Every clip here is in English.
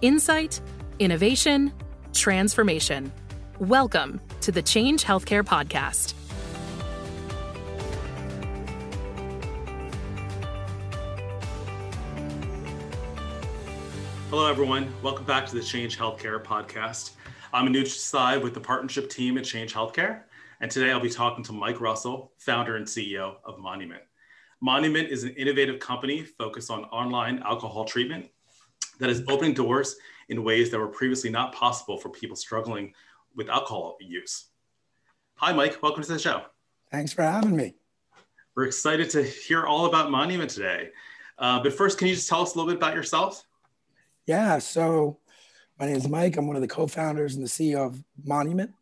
Insight, innovation, transformation. Welcome to the Change Healthcare Podcast. Hello, everyone. Welcome back to the Change Healthcare Podcast. I'm Anuj Desai with the partnership team at Change Healthcare. And today I'll be talking to Mike Russell, founder and CEO of Monument. Monument is an innovative company focused on online alcohol treatment that is opening doors in ways that were previously not possible for people struggling with alcohol use. Hi, Mike. Welcome to the show. Thanks for having me. We're excited to hear all about Monument today. Uh, but first, can you just tell us a little bit about yourself? Yeah. So, my name is Mike. I'm one of the co founders and the CEO of Monument.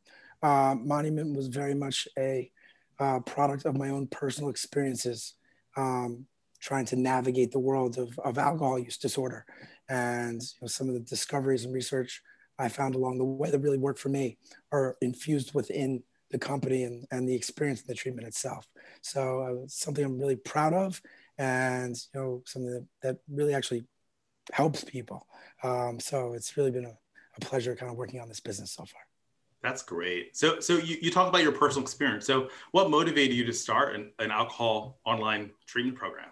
Uh, Monument was very much a uh, product of my own personal experiences um, trying to navigate the world of, of alcohol use disorder and you know, some of the discoveries and research I found along the way that really worked for me are infused within the company and, and the experience of the treatment itself. So uh, something I'm really proud of and you know something that, that really actually helps people. Um, so it's really been a, a pleasure kind of working on this business so far. That's great. So, so you, you talk about your personal experience. So, what motivated you to start an, an alcohol online treatment program?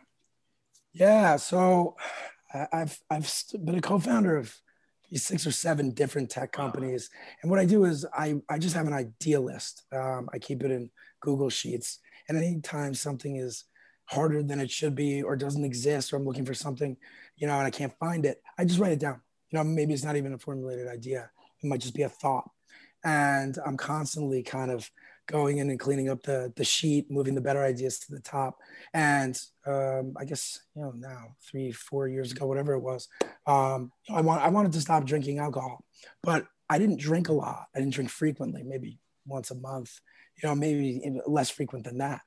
Yeah, so I've I've been a co-founder of six or seven different tech companies, and what I do is I I just have an idea list. Um, I keep it in Google Sheets, and anytime something is harder than it should be or doesn't exist, or I'm looking for something, you know, and I can't find it, I just write it down. You know, maybe it's not even a formulated idea; it might just be a thought, and I'm constantly kind of going in and cleaning up the the sheet, moving the better ideas to the top. And um, I guess you know now three four years ago, whatever it was, um, I want I wanted to stop drinking alcohol, but I didn't drink a lot. I didn't drink frequently, maybe once a month. You know, maybe less frequent than that.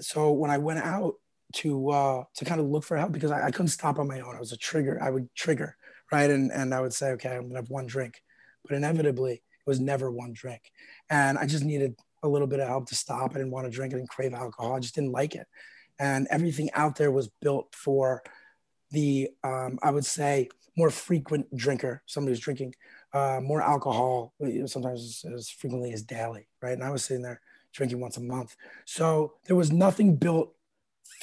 So when I went out to uh, to kind of look for help because I, I couldn't stop on my own. I was a trigger. I would trigger, right? And and I would say, okay, I'm gonna have one drink, but inevitably it was never one drink, and I just needed a little bit of help to stop. I didn't want to drink. I didn't crave alcohol. I just didn't like it. And everything out there was built for the, um, I would say, more frequent drinker, somebody who's drinking uh, more alcohol, sometimes as, as frequently as daily, right? And I was sitting there drinking once a month. So there was nothing built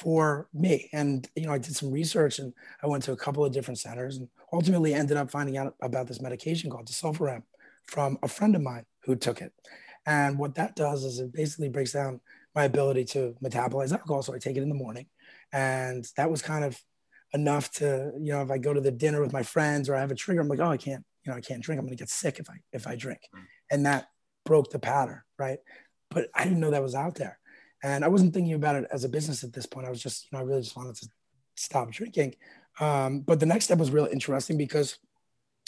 for me. And, you know, I did some research and I went to a couple of different centers and ultimately ended up finding out about this medication called disulfiram from a friend of mine who took it. And what that does is it basically breaks down my ability to metabolize alcohol. So I take it in the morning. And that was kind of enough to, you know, if I go to the dinner with my friends or I have a trigger, I'm like, oh, I can't, you know, I can't drink. I'm going to get sick if I, if I drink. Mm. And that broke the pattern. Right. But I didn't know that was out there. And I wasn't thinking about it as a business at this point. I was just, you know, I really just wanted to stop drinking. Um, but the next step was really interesting because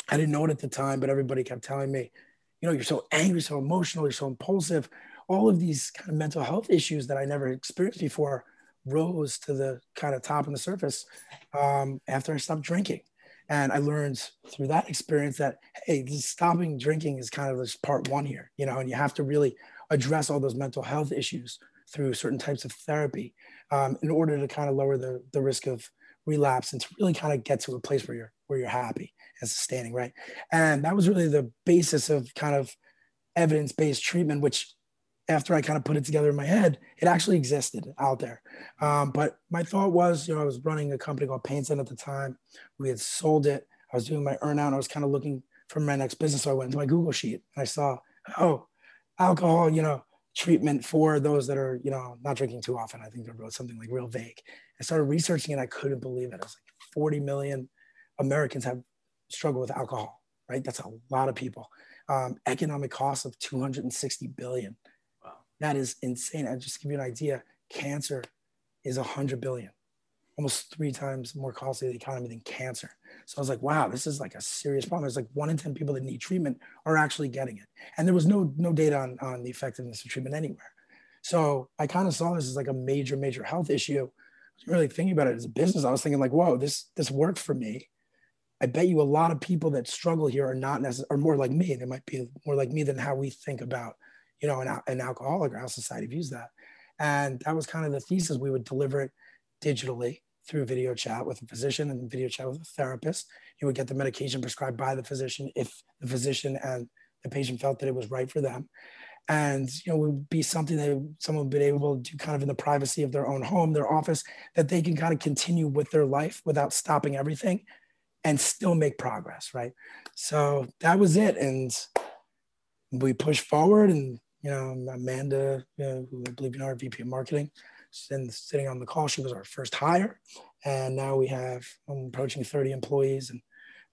I didn't know it at the time, but everybody kept telling me, you know, you're so angry, so emotional, you're so impulsive. All of these kind of mental health issues that I never experienced before rose to the kind of top of the surface um, after I stopped drinking. And I learned through that experience that, hey, stopping drinking is kind of this part one here, you know, and you have to really address all those mental health issues through certain types of therapy um, in order to kind of lower the, the risk of relapse and to really kind of get to a place where you're where you're happy and sustaining, right? And that was really the basis of kind of evidence-based treatment, which after I kind of put it together in my head, it actually existed out there. Um, but my thought was, you know, I was running a company called PainSend at the time. We had sold it. I was doing my earnout. I was kind of looking for my next business. So I went into my Google sheet and I saw, oh, alcohol, you know, treatment for those that are, you know, not drinking too often. I think they wrote something like real vague. I started researching it. I couldn't believe it. It was like 40 million Americans have struggled with alcohol, right? That's a lot of people. Um, economic cost of 260 billion. Wow. That is insane. I just give you an idea. Cancer is 100 billion, almost three times more costly to the economy than cancer. So I was like, wow, this is like a serious problem. There's like one in 10 people that need treatment are actually getting it. And there was no, no data on, on the effectiveness of treatment anywhere. So I kind of saw this as like a major, major health issue. I was really thinking about it as a business. I was thinking like, whoa, this, this worked for me I bet you a lot of people that struggle here are not necessarily, are more like me. They might be more like me than how we think about, you know, an, an alcoholic or how society views that. And that was kind of the thesis. We would deliver it digitally through video chat with a physician and video chat with a therapist. You would get the medication prescribed by the physician if the physician and the patient felt that it was right for them. And you know, would be something that someone would be able to do kind of in the privacy of their own home, their office, that they can kind of continue with their life without stopping everything and still make progress, right? So that was it. And we pushed forward and you know, Amanda, you know, who I believe you know, our VP of marketing, and sitting on the call. She was our first hire, and now we have I'm approaching 30 employees and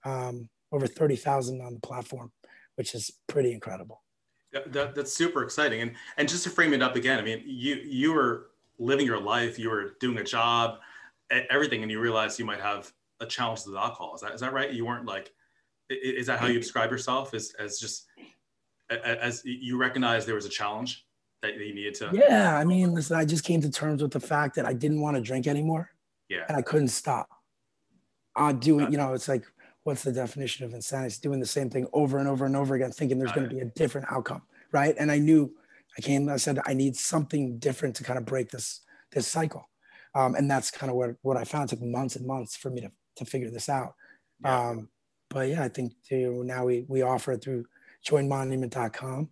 um, over 30,000 on the platform, which is pretty incredible. That, that's super exciting. And and just to frame it up again, I mean, you you were living your life, you were doing a job, everything, and you realized you might have a challenge the alcohol. Is that is that right? You weren't like, is that how you describe yourself? As as just as you recognize there was a challenge that you needed to yeah i mean listen i just came to terms with the fact that i didn't want to drink anymore yeah. and i couldn't stop. I do it. you know it's like what's the definition of insanity? It's doing the same thing over and over and over again thinking there's going to be a different outcome right? And i knew i came i said i need something different to kind of break this this cycle. Um, and that's kind of what, what i found. It took months and months for me to, to figure this out yeah. Um, but yeah i think know, now we, we offer it through joinmonument.com.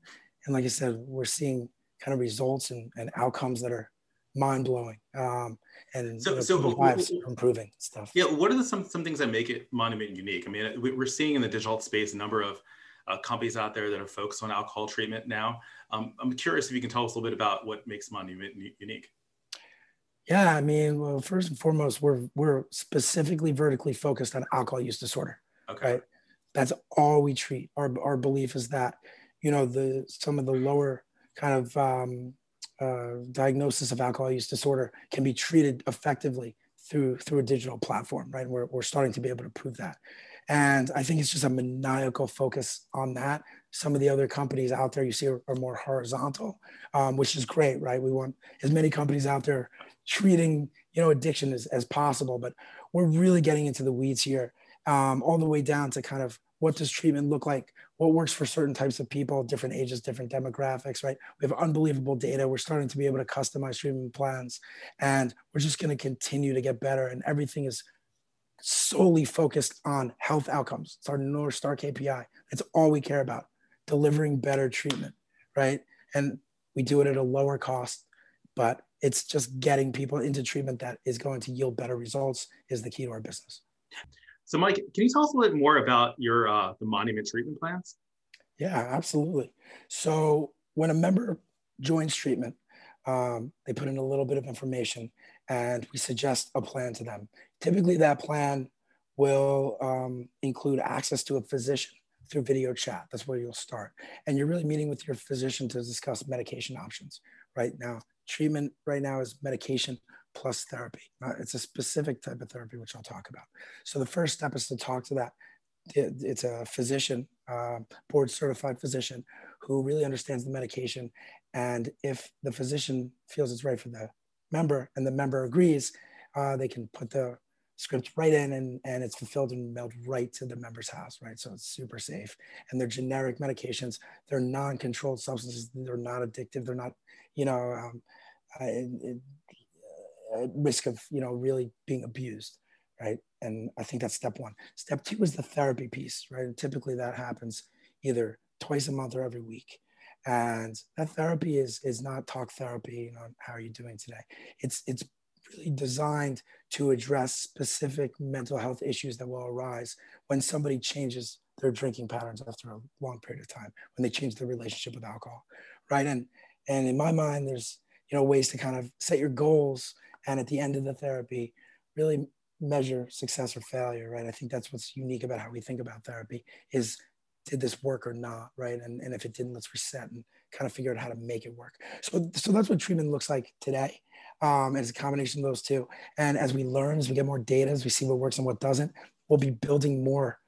And like I said, we're seeing kind of results and, and outcomes that are mind blowing. Um, and so, you know, so lives are improving stuff. Yeah. What are the, some, some things that make it Monument unique? I mean, we're seeing in the digital space a number of uh, companies out there that are focused on alcohol treatment now. Um, I'm curious if you can tell us a little bit about what makes Monument unique. Yeah, I mean, well, first and foremost, we're we're specifically vertically focused on alcohol use disorder. Okay. Right? That's all we treat. Our, our belief is that, you know, the some of the lower kind of um, uh, diagnosis of alcohol use disorder can be treated effectively through through a digital platform, right? We're, we're starting to be able to prove that. And I think it's just a maniacal focus on that. Some of the other companies out there you see are, are more horizontal, um, which is great, right? We want as many companies out there treating, you know, addiction as, as possible, but we're really getting into the weeds here um, all the way down to kind of what does treatment look like what works for certain types of people different ages different demographics right? We have unbelievable data. We're starting to be able to customize treatment plans and we're just going to continue to get better and everything is solely focused on health outcomes. It's our north star kpi it's all we care about delivering better treatment right and we do it at a lower cost but it's just getting people into treatment that is going to yield better results is the key to our business so, Mike, can you tell us a little bit more about your uh, the monument treatment plans? Yeah, absolutely. So, when a member joins treatment, um, they put in a little bit of information, and we suggest a plan to them. Typically, that plan will um, include access to a physician through video chat. That's where you'll start, and you're really meeting with your physician to discuss medication options. Right now, treatment right now is medication plus therapy. Uh, it's a specific type of therapy, which I'll talk about. So the first step is to talk to that. It's a physician, uh, board certified physician who really understands the medication. And if the physician feels it's right for the member and the member agrees, uh, they can put the script right in and, and it's fulfilled and mailed right to the member's house, right? So it's super safe. And they're generic medications. They're non-controlled substances. They're not addictive. They're not, you know, um, uh, it, at risk of you know really being abused right and i think that's step one step two is the therapy piece right and typically that happens either twice a month or every week and that therapy is is not talk therapy you know how are you doing today it's it's really designed to address specific mental health issues that will arise when somebody changes their drinking patterns after a long period of time when they change their relationship with alcohol right? And and in my mind there's you know ways to kind of set your goals and at the end of the therapy really measure success or failure right? I think that's what's unique about how we think about therapy is did this work or not right? And, and if it didn't let's reset and kind of figure out how to make it work. So so that's what treatment looks like today um, it's a combination of those two and as we learn as we get more data as we see what works and what doesn't we'll be building more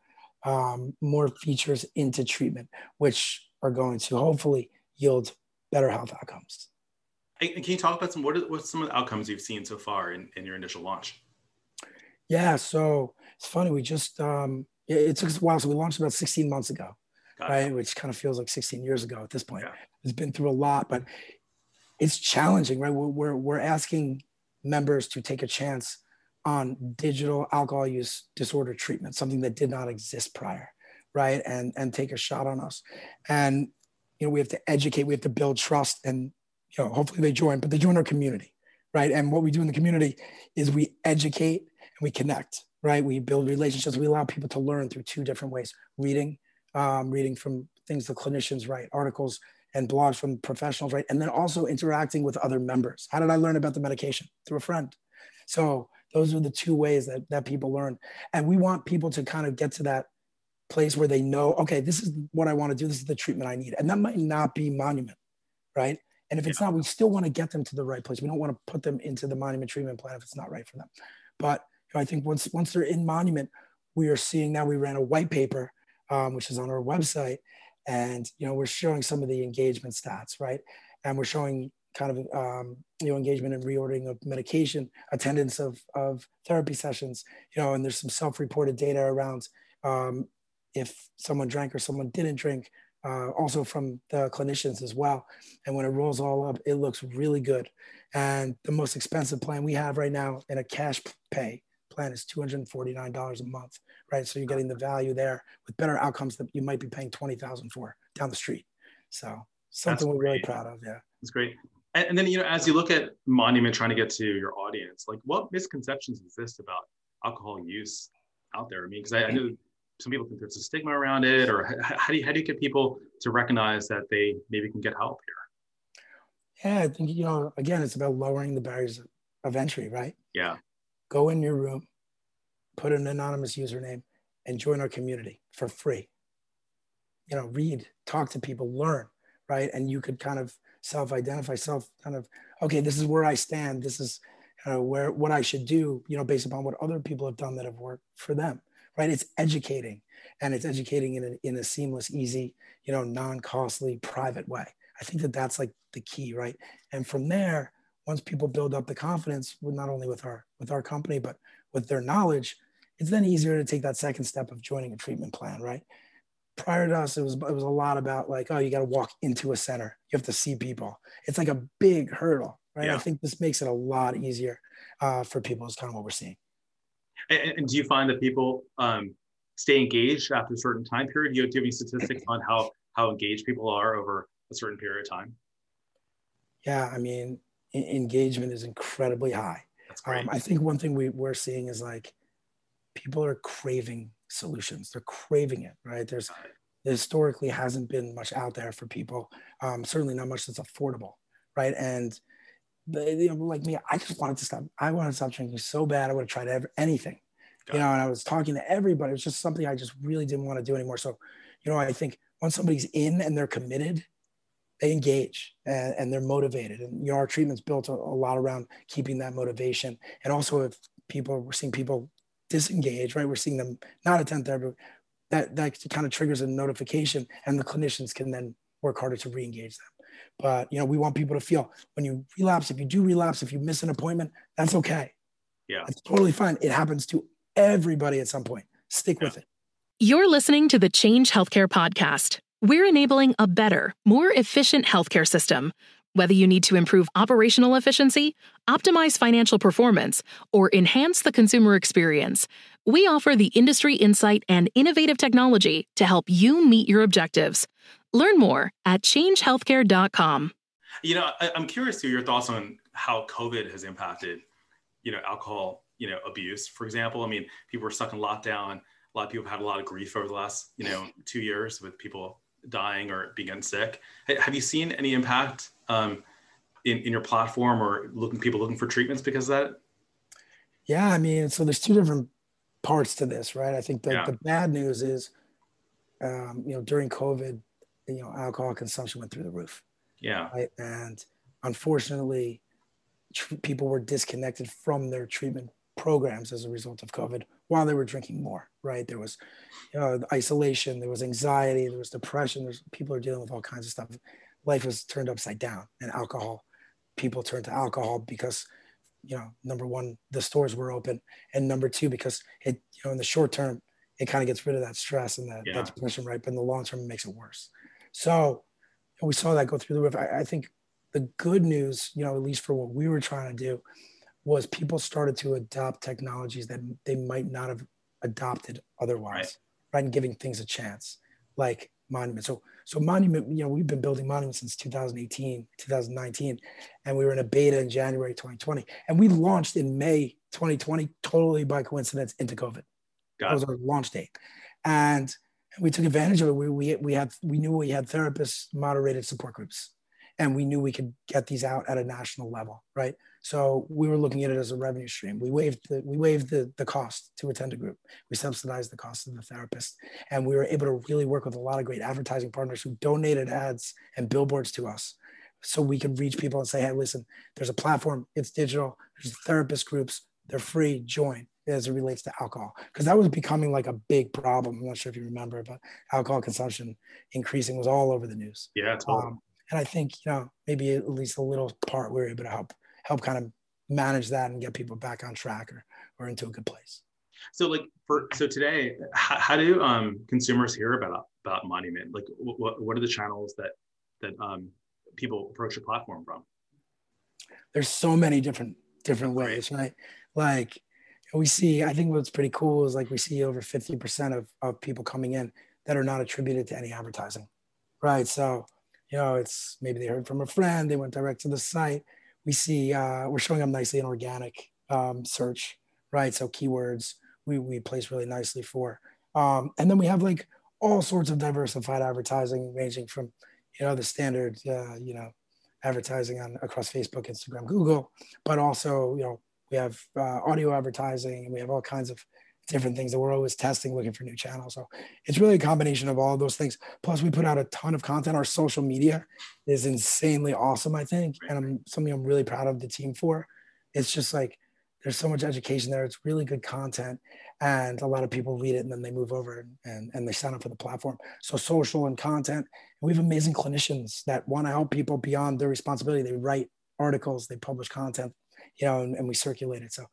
um, more features into treatment which are going to hopefully yield better health outcomes can you talk about some what are, what's some of the outcomes you've seen so far in, in your initial launch? Yeah, so it's funny. We just um, it, it took us a while, so we launched about 16 months ago, Got right? It. Which kind of feels like 16 years ago at this point. Yeah. It's been through a lot, but it's challenging, right? We're, we're we're asking members to take a chance on digital alcohol use disorder treatment, something that did not exist prior, right? And and take a shot on us. And you know, we have to educate, we have to build trust, and you know, hopefully they join, but they join our community, right? And what we do in the community is we educate and we connect, right? We build relationships. We allow people to learn through two different ways: reading, um, reading from things the clinicians write, articles and blogs from professionals, right? And then also interacting with other members. How did I learn about the medication? Through a friend. So those are the two ways that, that people learn. And we want people to kind of get to that place where they know, okay, this is what I want to do. This is the treatment I need. And that might not be monument, right? And if it's not, we still want to get them to the right place. We don't want to put them into the monument treatment plan if it's not right for them. But you know, I think once once they're in monument, we are seeing now we ran a white paper, um, which is on our website, and you know we're showing some of the engagement stats right? And we're showing kind of um, you know engagement and reordering of medication attendance of, of therapy sessions you know and there's some self-reported data around um, if someone drank or someone didn't drink uh, also from the clinicians as well. And when it rolls all up it looks really good. And the most expensive plan we have right now in a cash pay plan is $249 a month, right? So you're getting the value there with better outcomes that you might be paying 20,000 for down the street. So something we're really proud of. Yeah. That's great. And, and then, you know, as you look at Monument trying to get to your audience, like what misconceptions exist about alcohol use out there? I mean, because I, I know some people think there's a stigma around it, or how do you, how do you get people to recognize that they maybe can get help here? Yeah, I think, you know, again, it's about lowering the barriers of entry, right? Yeah go in your room, put an anonymous username, and join our community for free. You know, read, talk to people, learn, right? And you could kind of self-identify, self kind of, okay, this is where I stand. This is uh, where what I should do, you know, based upon what other people have done that have worked for them, right? It's educating, and it's educating in a, in a seamless, easy, you know, non-costly, private way. I think that that's like the key, right? And from there, once people build up the confidence not only with our with our company but with their knowledge it's then easier to take that second step of joining a treatment plan right? Prior to us it was it was a lot about like oh you got to walk into a center. You have to see people. It's like a big hurdle right? Yeah. i think this makes it a lot easier uh, for people is kind of what we're seeing. And, and do you find that people um, stay engaged after a certain time period? Do you have any statistics on how how engaged people are over a certain period of time? Yeah i mean engagement is incredibly high. Um, I think one thing we, we're seeing is like people are craving solutions. They're craving it, right? There's historically hasn't been much out there for people. Um, certainly not much that's affordable, right? And you know, like me, I just wanted to stop. I wanted to stop drinking so bad. I would have tried ever, anything, Got you know. And I was talking to everybody. It was just something I just really didn't want to do anymore. So, you know, I think once somebody's in and they're committed, they engage and, and, they're motivated. And you know, our treatment's built a, a, lot around keeping that motivation. And also, if people we're seeing people disengage, right? We're seeing them not attend therapy. That that kind of triggers a notification, and the clinicians can then work harder to re-engage them. But you know, we want people to feel when you relapse, if you do relapse, if you miss an appointment, that's okay. Yeah, it's totally fine. It happens to everybody at some point. Stick yeah. with it. You're listening to the Change Healthcare podcast. We're enabling a better, more efficient healthcare system. Whether you need to improve operational efficiency, optimize financial performance, or enhance the consumer experience, we offer the industry insight and innovative technology to help you meet your objectives. Learn more at changehealthcare.com. You know, I, am curious to your thoughts on how COVID has impacted, you know, alcohol, you know, abuse, for example. I mean, people were stuck in lockdown. A lot of people have had a lot of grief over the last, you know, two years with people dying or being sick. Have you seen any impact um, in, in your platform or looking people looking for treatments because of that? Yeah, I mean, so there's two different parts to this, right? I think the, yeah. the bad news is, um, you know, during COVID, you know, alcohol consumption went through the roof. Yeah. Right? And unfortunately, tr- people were disconnected from their treatment programs as a result of COVID while they were drinking more, right? There was you know, isolation, there was anxiety, there was depression, there's people are dealing with all kinds of stuff. Life was turned upside down and alcohol, people turned to alcohol because, you know, number one, the stores were open. And number two, because it, you know, in the short term, it kind of gets rid of that stress and that, yeah. that depression, right? But in the long term, it makes it worse. So we saw that go through the roof. I, I think the good news, you know, at least for what we were trying to do, was people started to adopt technologies that they might not have adopted otherwise, right? right? And giving things a chance, like Monument. So, so Monument, you know, we've been building Monument since 2018, 2019, and we were in a beta in January 2020, and we launched in May 2020, totally by coincidence into COVID. Got that was our launch date, and we took advantage of it. We, we, we had we knew we had therapists, moderated support groups, and we knew we could get these out at a national level, right? So we were looking at it as a revenue stream. We waived the we waived the, the cost to attend a group. We subsidized the cost of the therapist, and we were able to really work with a lot of great advertising partners who donated ads and billboards to us, so we could reach people and say, "Hey, listen, there's a platform. It's digital. There's therapist groups. They're free. Join." As it relates to alcohol, because that was becoming like a big problem. I'm not sure if you remember, but alcohol consumption increasing was all over the news. Yeah, totally. Um, and I think you know maybe at least a little part we were able to help help kind of manage that and get people back on track or, or into a good place. So like for so today, how, how do um, consumers hear about about Monument? Like what what are the channels that that um, people approach the platform from? There's so many different different ways, right? Like we see, I think what's pretty cool is like we see over 50% of, of people coming in that are not attributed to any advertising, right? So, you know, it's maybe they heard from a friend, they went direct to the site, we see uh, we're showing up nicely in organic um, search, right? So keywords we, we place really nicely for. Um, and then we have like all sorts of diversified advertising ranging from, you know, the standard, uh, you know, advertising on across Facebook, Instagram, Google, but also, you know, we have uh, audio advertising and we have all kinds of different things that we're always testing, looking for new channels. So it's really a combination of all of those things. Plus, we put out a ton of content. Our social media is insanely awesome, I think, and I'm something I'm really proud of the team for. It's just like there's so much education there. It's really good content, and a lot of people read it and then they move over and, and they sign up for the platform. So social and content. And we have amazing clinicians that want to help people beyond their responsibility. They write articles, they publish content, you know, and, and we circulate it. So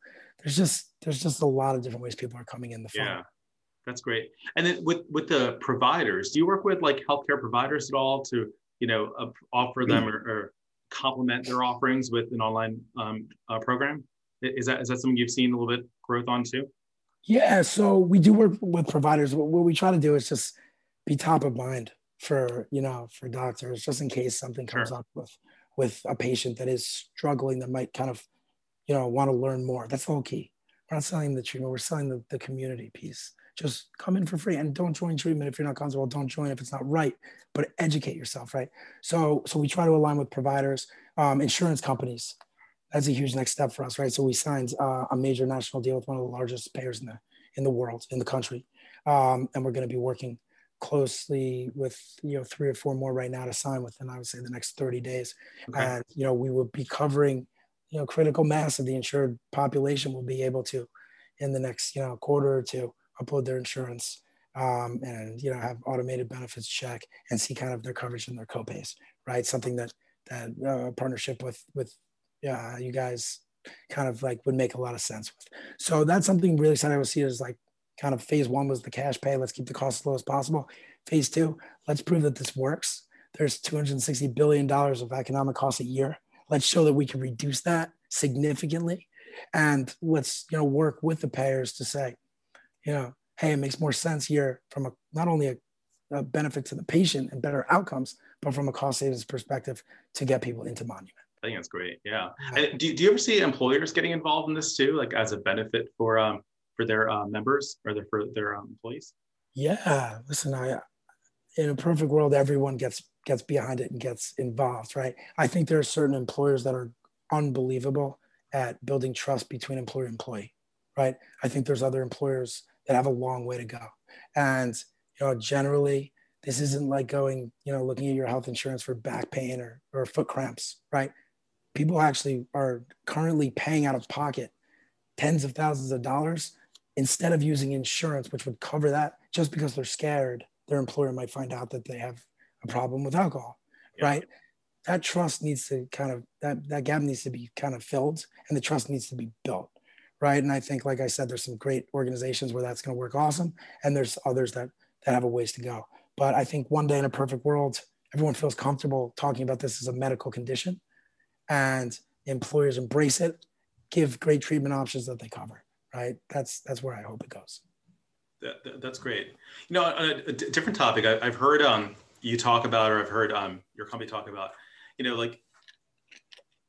there's just there's just a lot of different ways people are coming in the funnel. Yeah, that's great. And then with with the providers, do you work with like healthcare providers at all to you know uh, offer them or, or, complement their offerings with an online um, uh, program? Is that is that something you've seen a little bit growth on too? Yeah, so we do work with providers. What we try to do is just be top of mind for you know for doctors, just in case something comes sure. up with with a patient that is struggling that might kind of you know, want to learn more. That's the whole key. We're not selling the treatment, we're selling the, the community piece. Just come in for free and don't join treatment if you're not comfortable. Don't join if it's not right, but educate yourself, right? So, so we try to align with providers, um, insurance companies. That's a huge next step for us, right? So we signed uh, a major national deal with one of the largest payers in the in the world, in the country, um, and we're going to be working closely with you know three or four more right now to sign within I would say the next 30 days. Okay. And you know we will be covering you know critical mass of the insured population will be able to in the next you know quarter or two upload their insurance um, and you know have automated benefits check and see kind of their coverage and their copays right? Something that that uh, partnership with with uh, you guys kind of like would make a lot of sense with. So that's something really exciting to see is like kind of phase one was the cash pay. Let's keep the cost as low as possible. Phase two let's prove that this works. There's 260 billion dollars of economic costs a year let's show that we can reduce that significantly. And let's you know work with the payers to say you know hey it makes more sense here from a not only a, a benefit to the patient and better outcomes but from a cost savings perspective to get people into monument. I think that's great. Yeah. And do, do you ever see employers getting involved in this too like as a benefit for um for their uh, members or their for their um, employees? Yeah. Listen i in a perfect world everyone gets gets behind it and gets involved, right? I think there are certain employers that are unbelievable at building trust between employer and employee, right? I think there's other employers that have a long way to go. And, you know, generally, this isn't like going, you know, looking at your health insurance for back pain or, or foot cramps, right? People actually are currently paying out of pocket tens of thousands of dollars instead of using insurance, which would cover that just because they're scared their employer might find out that they have a problem with alcohol, yeah. right? That trust needs to kind of that that gap needs to be kind of filled, and the trust needs to be built, right? And I think, like I said, there's some great organizations where that's going to work awesome, and there's others that that have a ways to go. But I think one day in a perfect world, everyone feels comfortable talking about this as a medical condition, and employers embrace it, give great treatment options that they cover. Right. That's that's where I hope it goes. That, that, that's great. You know, on a, a different topic, I, have heard um, you talk about, or I've heard um, your company talk about, you know, like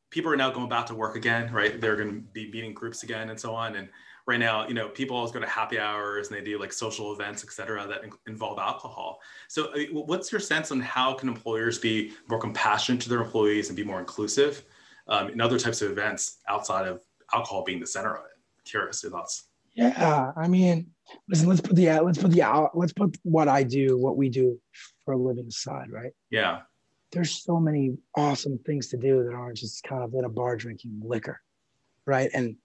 people are now going back to work again, right? They're going to be meeting groups again and so on. And right now, you know, people always go to happy hours and they do like social events, et cetera, that in- involve alcohol. So what's your sense on how can employers be more compassionate to their employees and be more inclusive um, in other types of events outside of alcohol being the center of it? Curious your thoughts. Yeah, I mean, listen. Let's put the let's put the out. Let's put what I do, what we do for a living aside, right? Yeah. There's so many awesome things to do that aren't just kind of in a bar drinking liquor, right? And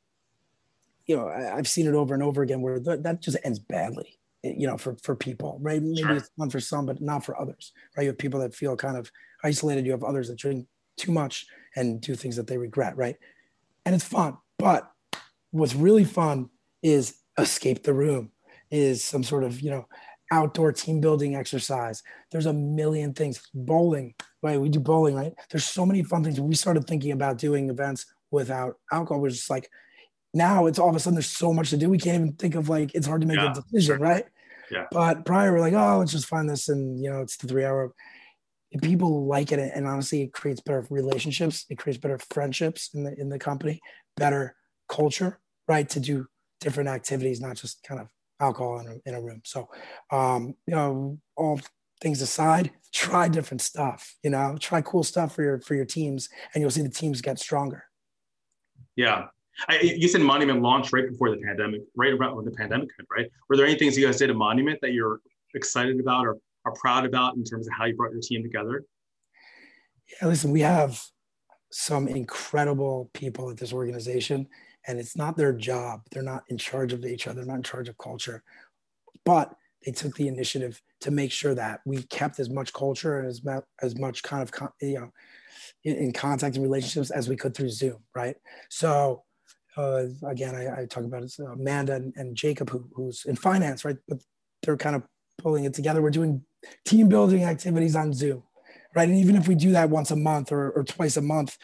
you know, I, have seen it over and over again where th- that just ends badly. Eh, you know, for for people, right? Maybe sure. it's fun for some, but not for others, right? You have people that feel kind of isolated. You have others that drink too much and do things that they regret, right? And it's fun, but what's really fun is escape the room, is some sort of, you know, outdoor team building exercise. There's a million things. Bowling, right? We do bowling, right? There's so many fun things. We started thinking about doing events without alcohol. We're just like, now it's all of a sudden there's so much to do. We can't even think of like, it's hard to make yeah. a decision, right? Yeah. But prior, we're like, oh, let's just find this. And, you know, it's the three hour. People like it. And honestly, it creates better relationships. It creates better friendships in the, in the company, better culture, right? To do different activities, not just kind of alcohol in a, in a room. So, um, you know, all things aside, try different stuff. You know, try cool stuff for your for your teams, and you'll see the teams get stronger. Yeah. I, you said Monument launched right before the pandemic, right around when the pandemic hit, right? Were there any things you guys did at Monument that you're excited about or are proud about in terms of how you brought your team together? Yeah, listen, we have some incredible people at this organization and it's not their job. They're not in charge of HR. They're not in charge of culture, but they took the initiative to make sure that we kept as much culture and as, as much kind of you know in, in contact and relationships as we could through Zoom, right? So uh, again, I, I, talk about it, Amanda and, and Jacob, who, who's in finance, right? But they're kind of pulling it together. We're doing team building activities on Zoom, right? And even if we do that once a month or, or twice a month,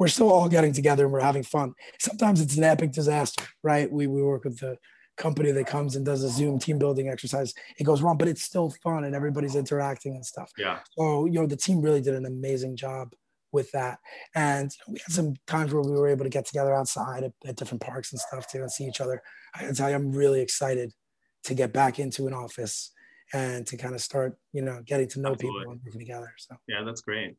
we're still all getting together and we're having fun. Sometimes it's an epic disaster, right? We, we work with the company that comes and does a Zoom team building exercise. It goes wrong, but it's still fun and everybody's interacting and stuff. Yeah. So, you know, the team really did an amazing job with that. And you know, we had some times where we were able to get together outside at, at different parks and stuff too and see each other. I can tell you, I'm really excited to get back into an office and to kind of start, you know, getting to know Absolutely. people and working together. So yeah, that's great.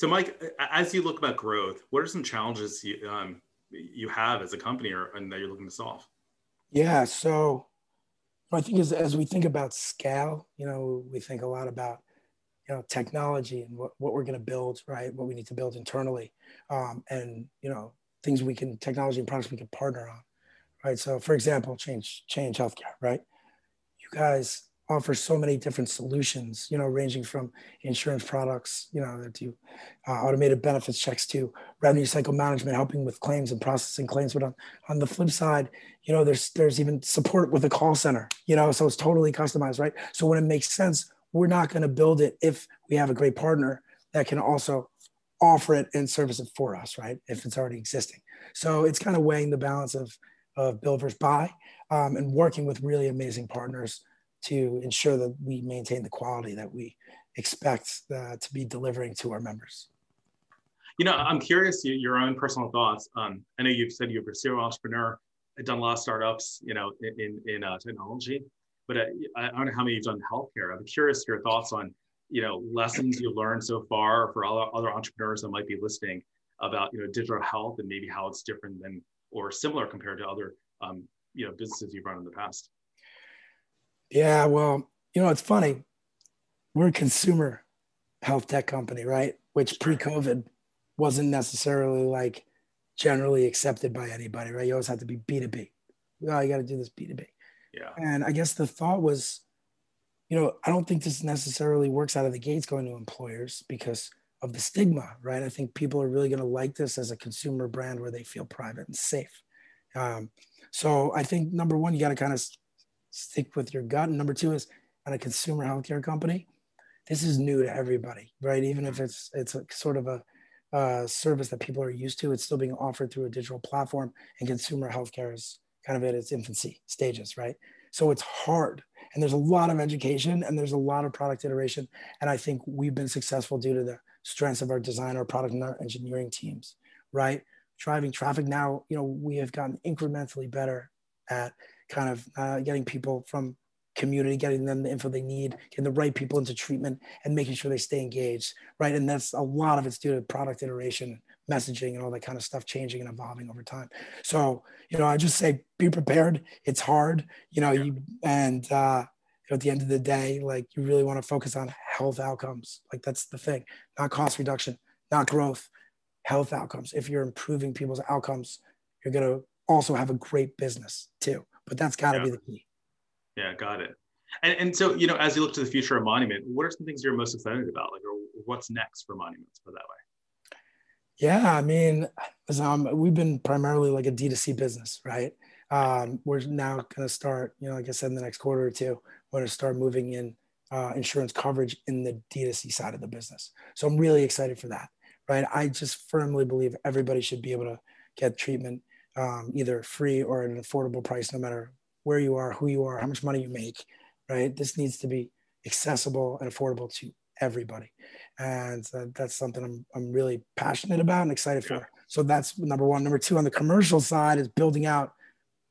So, Mike, as you look about growth, what are some challenges you, um, you have as a company or and that you're looking to solve? Yeah, so I think as, as we think about scale, you know, we think a lot about you know technology and what, what we're going to build, right? What we need to build internally, um, and you know things we can technology and products we can partner on, right? So, for example, change change healthcare, right? You guys offer so many different solutions, you know, ranging from insurance products, you know, to uh, automated benefits checks to revenue cycle management, helping with claims and processing claims. But on, on the flip side, you know, there's there's even support with a call center, you know, so it's totally customized, right? So when it makes sense, we're not going to build it if we have a great partner that can also offer it and service it for us, right? If it's already existing. So it's kind of weighing the balance of, of build versus buy um, and working with really amazing partners to ensure that we maintain the quality that we expect uh, to be delivering to our members. You know, I'm curious your own personal thoughts. Um, I know you've said you're a serial entrepreneur, done a lot of startups, you know, in in uh, technology, but uh, I, I don't know how many you've done healthcare. I'm curious your thoughts on, you know, lessons you've learned so far for other other entrepreneurs that might be listening about, you know, digital health and maybe how it's different than or similar compared to other, um, you know, businesses you've run in the past. Yeah, well, you know, it's funny. We're a consumer health tech company, right? Which pre-COVID wasn't necessarily like generally accepted by anybody, right? You always have to be B2B. Oh, you got to do this B2B. Yeah. And I guess the thought was, you know, I don't think this necessarily works out of the gates going to employers because of the stigma, right? I think people are really going to like this as a consumer brand where they feel private and safe. Um, so I think number one, you got to kind of stick with your gut. And number two is on a consumer healthcare company, this is new to everybody, right? Even if it's it's a, sort of a uh, service that people are used to. It's still being offered through a digital platform, and consumer healthcare is kind of at its infancy stages, right? So it's hard, and there's a lot of education, and there's a lot of product iteration, and I think we've been successful due to the strengths of our design, our product, and our engineering teams, right? Driving traffic now, you know, we have gotten incrementally better at kind of uh, getting people from community, getting them the info they need, getting the right people into treatment, and making sure they stay engaged, right? And that's a lot of it's due to product iteration, messaging, and all that kind of stuff changing and evolving over time. So, you know, I just say be prepared. It's hard, you know, you and uh, at the end of the day, like you really want to focus on health outcomes. Like that's the thing, not cost reduction, not growth, health outcomes. If you're improving people's outcomes, you're gonna also have a great business too. But that's got to yeah. be the key. Yeah, got it. And, and so, you know, as you look to the future of Monument, what are some things you're most excited about? Like, or what's next for Monument, put that way? Yeah, I mean, um, we've been primarily like a D2C business, right? Um, we're now going to start, you know, like I said, in the next quarter or two, we're going to start moving in uh, insurance coverage in the D2C side of the business. So I'm really excited for that, right? I just firmly believe everybody should be able to get treatment um, either free or at an affordable price, no matter where you are, who you are, how much money you make, right? This needs to be accessible and affordable to everybody. And uh, that's something I'm, I'm really passionate about and excited for. So that's number one. Number two, on the commercial side, is building out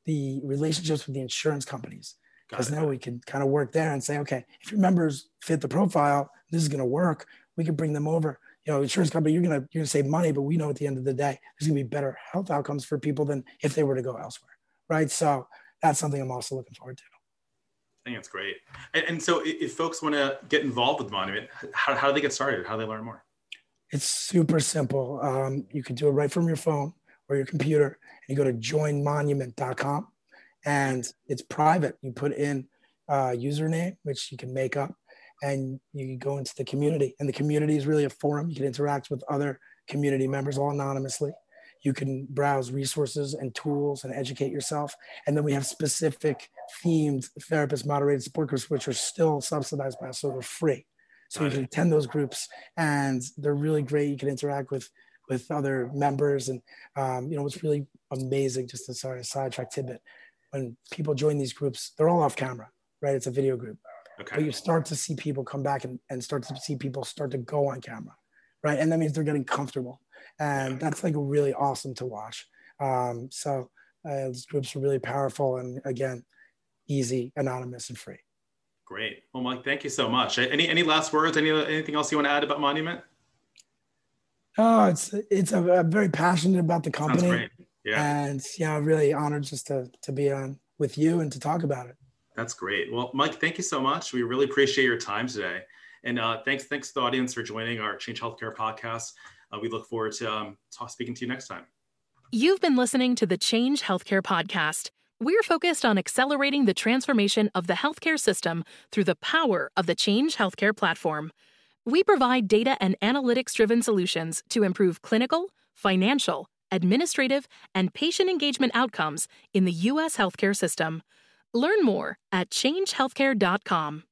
the relationships with the insurance companies. Because now we can kind of work there and say, okay, if your members fit the profile, this is going to work. We can bring them over. You know, insurance company, you're gonna you're gonna save money, but we know at the end of the day, there's gonna be better health outcomes for people than if they were to go elsewhere, right? So that's something I'm also looking forward to. I think that's great. And, and so, if folks want to get involved with Monument, how, how do they get started? How do they learn more? It's super simple. Um, you can do it right from your phone or your computer. And you go to joinmonument.com and it's private. You put in a username, which you can make up, and you go into the community. And the community is really a forum. You can interact with other community members all anonymously. You can browse resources and tools and educate yourself. And then we have specific themed therapist moderated support groups, which are still subsidized by us, so they're free. So you can attend those groups, and they're really great. You can interact with with other members, and um, you know it's really amazing. Just to sort of sidetrack tidbit, when people join these groups, they're all off camera, right? It's a video group, okay. but you start to see people come back and, and start to see people start to go on camera, right? And that means they're getting comfortable and that's like really awesome to watch. Um, so uh, these groups are really powerful and again, easy, anonymous, and free. Great. Well, Mike, thank you so much. Any any last words? Any anything else you want to add about Monument? Oh, it's it's a, I'm very passionate about the company. Yeah. And yeah, really honored just to to be on with you and to talk about it. That's great. Well, Mike, thank you so much. We really appreciate your time today. And uh, thanks, thanks to the audience for joining our Change Healthcare podcast uh, we look forward to um, talk, speaking to you next time. You've been listening to the Change Healthcare podcast. We're focused on accelerating the transformation of the healthcare system through the power of the Change Healthcare platform. We provide data and analytics driven solutions to improve clinical, financial, administrative, and patient engagement outcomes in the U.S. healthcare system. Learn more at changehealthcare.com.